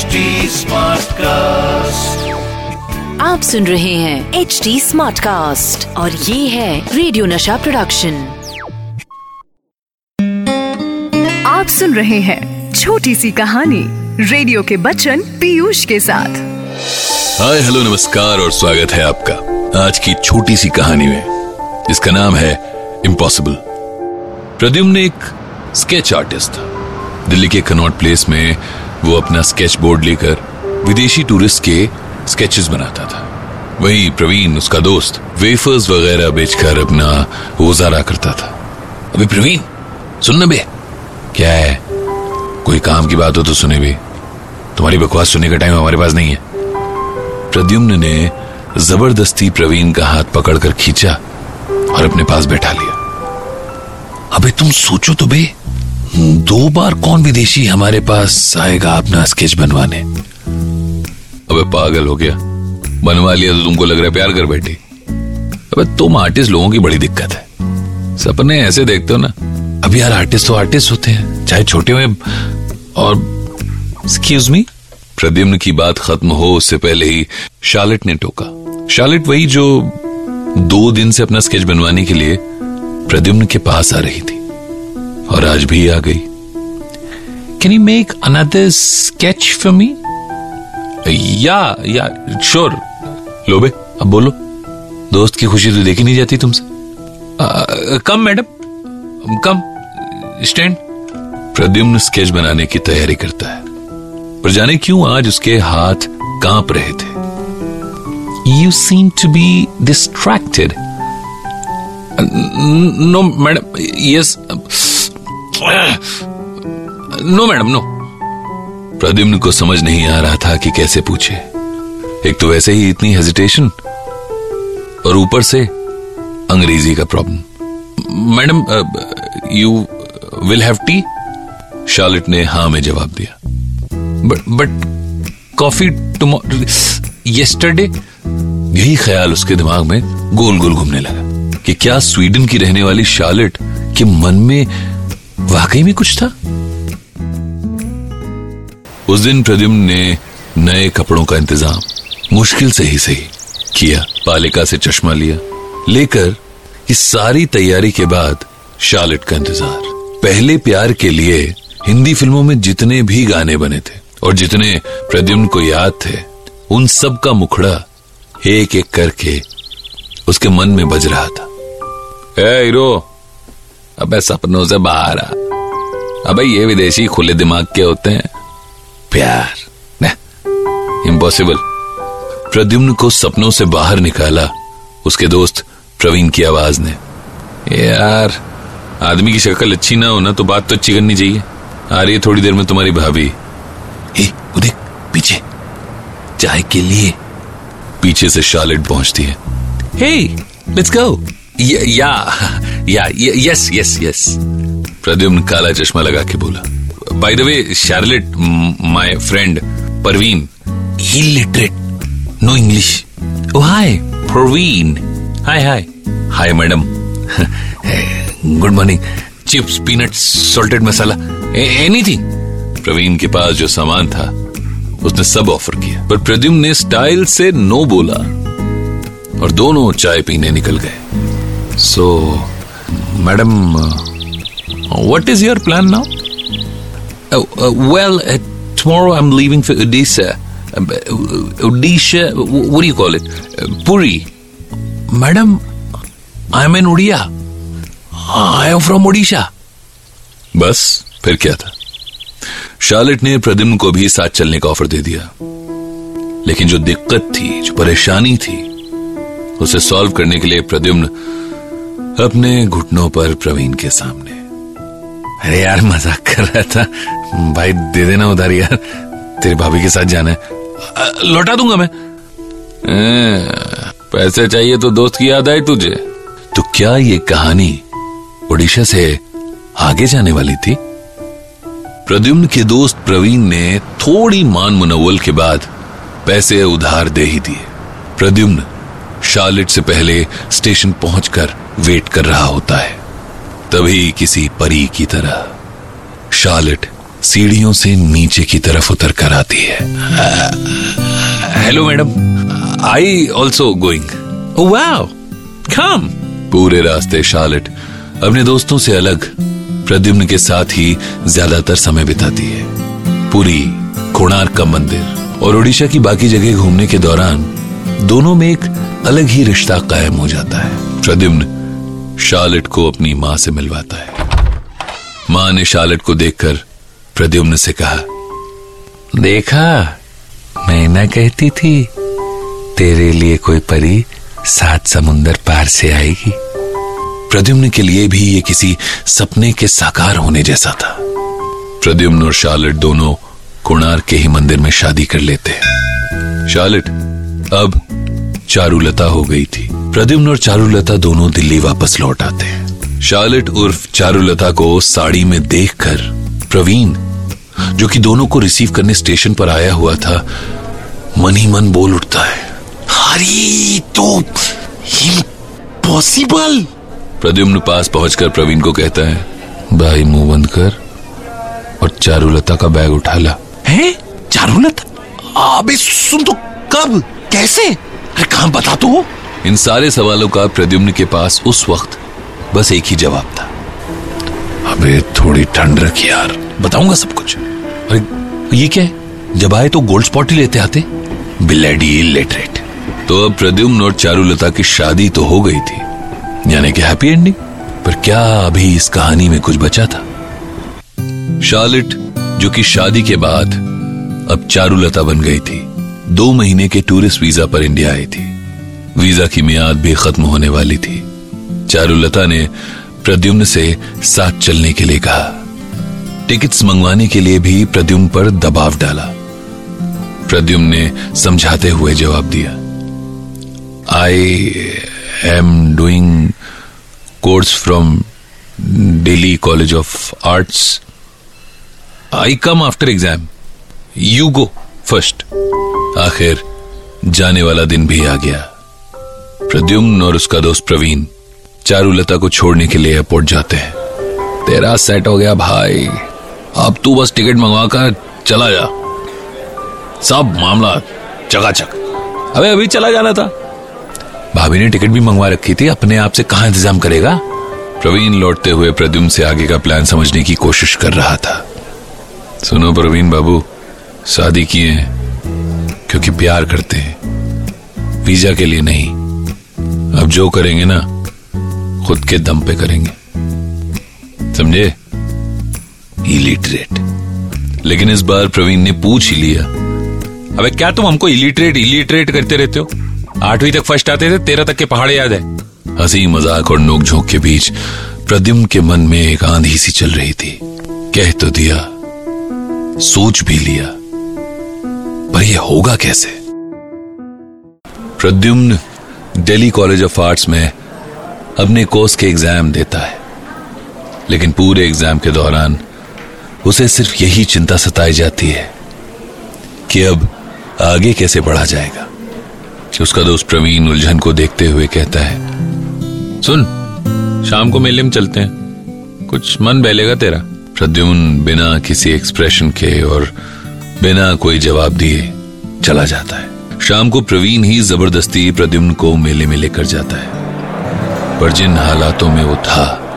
HD cast आप सुन रहे हैं एच डी स्मार्ट कास्ट और ये है रेडियो नशा प्रोडक्शन आप सुन रहे हैं छोटी सी कहानी रेडियो के बच्चन पीयूष के साथ। हाय हेलो नमस्कार और स्वागत है आपका आज की छोटी सी कहानी में। जिसका नाम है इम्पॉसिबल प्रद्युम्न एक स्केच आर्टिस्ट। था दिल्ली के कनॉट प्लेस में वो अपना स्केच बोर्ड लेकर विदेशी टूरिस्ट के स्केचेस बनाता था। वही प्रवीण, उसका दोस्त वेफर्स वगैरह बेचकर अपना गुजारा करता था। अबे प्रवीण, सुन न बे। क्या है? कोई काम की बात हो तो सुने भी तुम्हारी बकवास सुनने का टाइम हमारे पास नहीं है। प्रद्युम्न ने ज़बरदस्ती प्रवीण का हाथ पकड़कर खींचा और अपने पास बैठा लिया। अबे तुम सोचो तो बे। दो बार कौन विदेशी हमारे पास आएगा अपना स्केच बनवाने? अबे पागल हो गया। बनवा लिया तो तुमको लग रहा है प्यार कर बैठी। अबे तुम आर्टिस्ट लोगों की बड़ी दिक्कत है। सपने ऐसे देखते हो ना। अब यार आर्टिस्ट तो आर्टिस्ट होते हैं चाहे छोटे हुए और एक्सक्यूज मी प्रद्युम्न की बात खत्म हो उससे पहले ही शार्लेट ने टोका। शार्लेट वही जो दो दिन से अपना स्केच बनवाने के लिए प्रद्युम्न के पास आ रही थी। और आज भी आ गई। Can you make another sketch for me yeah yeah sure लो बे अब बोलो। दोस्त की खुशी तो देखी नहीं जाती तुमसे। Come, madam. Come. Stand Pradyumna sketch बनाने की तैयारी करता है। पर जाने क्यों आज उसके हाथ काँप रहे थे? You seem to be distracted no madam yes no madam no Pradyumna को समझ नहीं आ रहा था कि कैसे पूछे। एक तो वैसे ही इतनी हेजिटेशन और ऊपर से अंग्रेज़ी का problem madam you will have tea Charlotte ने हाँ में जवाब दिया। But but coffee tomorrow yesterday यही ख्याल उसके दिमाग में गोल गोल घूमने लगा कि क्या स्वीडन की रहने वाली शार्लेट के मन में वाकई में कुछ था? उस दिन प्रद्युम्न ने नए कपड़ों का इंतज़ाम मुश्किल से ही सही किया। पालिका से चश्मा लिया। लेकर इस सारी तैयारी के बाद शार्लेट का इंतज़ार। पहले प्यार के लिए हिंदी फ़िल्मों में जितने भी गाने बने थे और जितने प्रद्युम्न को याद थे, उन सब का मुखड़ा एक एक करके उसके मन में बज रहा था। ए, हीरो! अबे सपनों से बाहर आ। अबे ये विदेशी खुले दिमाग के होते हैं। प्यार इम्पॉसिबल प्रद्युम्न को सपनों से बाहर निकाला उसके दोस्त प्रवीण की आवाज़ ने। यार आदमी की शक्ल अच्छी ना हो ना तो बात तो अच्छी करनी चाहिए। आ रही है थोड़ी देर में तुम्हारी भाभी। ए देख पीछे। चाय के लिए पीछे से शार्लेट पहुँचती है। हे लेट्स गो या या यस यस यस प्रद्युम्न काला चश्मा लगा के बोला। By the way Charlotte my friend Parveen he literate no English oh hi Parveen hi hi hi madam good morning chips peanut salted masala anything Praveen के पास जो सामान था उसने सब ऑफ़र किया पर प्रद्युम ने स्टाइल से नो बोला और दोनों चाय पीने निकल गए so madam what is your plan now well tomorrow I'm leaving for Odisha. Uh, Odisha, what do you call it? Uh, Puri. Madam, I'm in Odia. I am from Odisha. बस फिर क्या था शार्लेट ने प्रद्युम्न को भी साथ चलने का ऑफ़र दे दिया लेकिन जो दिक्कत थी जो परेशानी थी उसे सॉल्व करने के लिए प्रद्युम्न अपने घुटनों पर प्रवीण के सामने। अरे यार मज़ाक कर रहा था। भाई दे देना उधार यार। तेरी भाभी के साथ जाना है। लौटा दूँगा मैं। ए, पैसे चाहिए तो दोस्त की याद आई तुझे। तो क्या ये कहानी ओडिशा से आगे जाने वाली थी? प्रद्युम्न के दोस्त प्रवीण ने थोड़ी मान मुनवल के बाद पैसे उधार दे ही दिए। प्रद्युम्न शार्लेट से पहले स्टेशन पहुंचकर वेट कर रहा होता है। तभी किसी परी की तरह शार्लेट सीढ़ियों से नीचे की तरफ़ उतर कर आती है। Hello madam I also going wow come पूरे रास्ते शार्लेट अपने दोस्तों से अलग प्रद्युम्न के साथ ही ज़्यादातर समय बिताती है। पुरी कोणार्क का मंदिर और ओडिशा की बाकी जगह घूमने के दौरान दोनों में एक अलग ही रिश्ता कायम हो जाता है। प्रद्युम्न शार्लेट को अपनी माँ से मिलवाता है। माँ ने शार्लेट को देखकर प्रद्युम्न से कहा, देखा, मैं ना कहती थी, तेरे लिए कोई परी सात समुंदर पार से आएगी। प्रद्युम्न के लिए भी ये किसी सपने के साकार होने जैसा था। प्रद्युम्न और शार्लेट दोनों कोणार्क के ही मंदिर में शादी कर लेते शार्लेट, अब चारुलता हो गई थी। प्रद्युम्न और चारुलता दोनों दिल्ली वापस लौट आते हैं। शार्लेट उर्फ़ चारुलता को साड़ी में देखकर प्रवीण जो कि दोनों को रिसीव करने स्टेशन पर आया हुआ था मन ही मन बोल उठता है। अरे तो इम्पॉसिबल प्रद्युम्न पास पहुंचकर प्रवीण को कहता है भाई मुँह बंद कर। और चारुलता का बैग उठा ला है? चारुलता? अबे सुन तो कब? कैसे? अरे कहाँ बता तो? इन सारे सवालों का प्रद्युम्न के पास उस वक्त बस एक ही जवाब था। अबे थोड़ी ठंड रख यार। बताऊँगा सब कुछ। अरे ये क्या है? जब आए तो गोल्ड स्पॉट ही लेते आते। बिलेडी इलेटरेट। तो अब प्रद्युम्न और चारुलता की शादी तो हो गई थी। यानी कि हैप्पी एंडिंग पर क्या अभी इस कहानी में कुछ बचा था? शार्लेट जो कि शादी के बाद अब चारुलता बन गई थी दो महीने के टूरिस्ट वीज़ा पर इंडिया आई थी। वीज़ा की मियाद भी खत्म होने वाली थी। चारुलता ने प्रद्युम्न से साथ चलने के लिए कहा। टिकट्स मंगवाने के लिए भी प्रद्युम्न पर दबाव डाला। प्रद्युम्न ने समझाते हुए जवाब दिया। I am doing course from Delhi College of Arts I come after exam you go first आखिर जाने वाला दिन भी आ गया। प्रद्युम्न और उसका दोस्त प्रवीण चारुलता को छोड़ने के लिए एयरपोर्ट जाते हैं। तेरा सेट हो गया भाई। अब तू बस टिकट मंगवा कर चला जा। सब मामला चकाचक। अबे, अभी चला जाना था। भाभी ने टिकट भी मंगवा रखी थी। अपने आप से कहा इंतज़ाम करेगा? प्रवीण लौटते हुए प्रद्युम से आगे का प्लान समझने की कोशिश कर रहा था। सुनो प्रवीण बाबू, शादी किए हैं, क्योंकि प्यार करते हैं। वीज़ा के लिए नहीं अब जो करेंगे ना, खुद के दम पे करेंगे। समझे? इलिटरेट लेकिन इस बार प्रवीण ने पूछ ही लिया। अबे, क्या तुम हमको इलिटरेट इलिटरेट करते रहते हो? आठवीं तक फ़र्स्ट आते थे, तेरह तक के पहाड़े याद है। हँसी मज़ाक और नोकझोंक के बीच प्रद्युम के मन में एक आंधी सी चल रही थी। कह तो दिया, सोच भी लिया। पर यह होगा कैसे? Pradyumna Delhi College of Arts में अपने कोर्स के एग्ज़ाम देता है। लेकिन पूरे एग्ज़ाम के दौरान उसे सिर्फ़ यही चिंता सताई जाती है कि अब आगे कैसे बढ़ा जाएगा। उसका दोस्त प्रवीण उलझन को देखते हुए कहता है, सुन, शाम को मेले में चलते हैं। कुछ मन बहलेगा तेरा? प्रद्युम्न बिना किसी एक्सप्रेशन के और बिना कोई जवाब दिए चला जाता है। शाम को प्रवीण ही ज़बरदस्ती प्रद्युम्न को मेले में लेकर जाता है। पर जिन हालातों में वो था,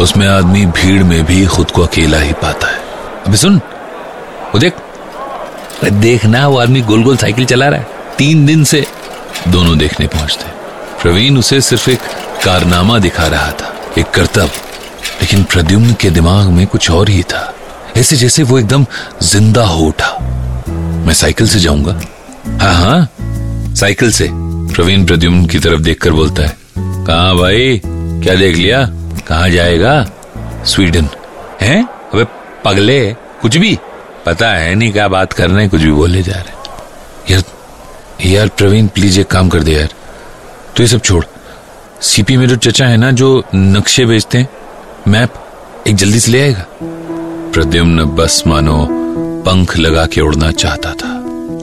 उसमें आदमी भीड़ में भी खुद को अकेला ही पाता है। अभी सुन, वो देख। देखना वो आदमी गोल गोल साइकिल चला रहा है। तीन दिन से दोनों देखने पहुँचते। प्रवीण उसे सिर्फ़ एक कारनामा दिखा रहा था, एक कर्तव्य। लेकिन प्रद्युम्न के दिमाग में कुछ और ही था। ऐसे जैसे वो एकदम ज़िंदा हो उठा। मैं साइकिल से जाऊँगा। हाँ हाँ। साइकिल से। प्रवीण प्रद्युम्न की तरफ़ देखकर बोलता है, कहा भाई? क्या देख लिया? कहा जाएगा? स्वीडन। है? अबे पगले, कुछ भी? पता है नहीं क्या बात कर रहे कुछ भी बोले जा रहे यार यार प्रवीण, प्लीज़ एक काम कर दे यार। तो ये सब छोड़। सीपी में जो चचा है ना, जो नक्शे बेचते हैं, मैप, एक जल्दी से ले आएगा? प्रद्युम्न बस मानो, पंख लगा के उड़ना चाहता था।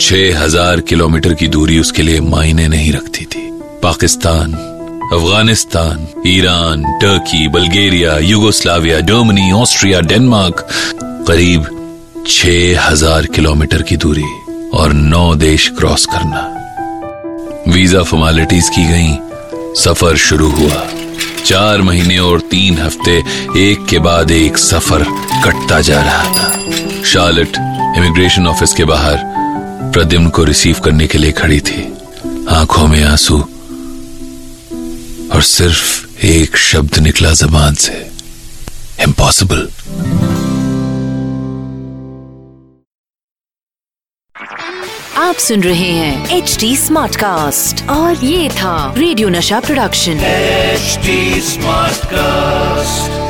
छह हज़ार किलोमीटर की दूरी उसके लिए मायने नहीं रखती थी। Pakistan, Afghanistan, Iran, Turkey, Bulgaria, Yugoslavia, Germany, Austria, Denmark, करीब छह हज़ार किलोमीटर की दूरी और नौ देश क्रॉस करना। वीज़ा फॉर्मेलिटीज की गई, सफ़र शुरू हुआ। चार महीने और तीन हफ़्ते एक के बाद एक सफ़र कटता जा रहा था। शार्लेट इमिग्रेशन ऑफ़िस के बाहर प्रद्युम्न को रिसीव करने के लिए खड़ी थी। आँखों में आँसू और सिर्फ़ एक शब्द निकला जबान से। इम्पॉसिबल आप सुन रहे हैं एच डी स्मार्ट कास्ट और ये था रेडियो नशा प्रोडक्शन एचडी स्मार्ट Smartcast.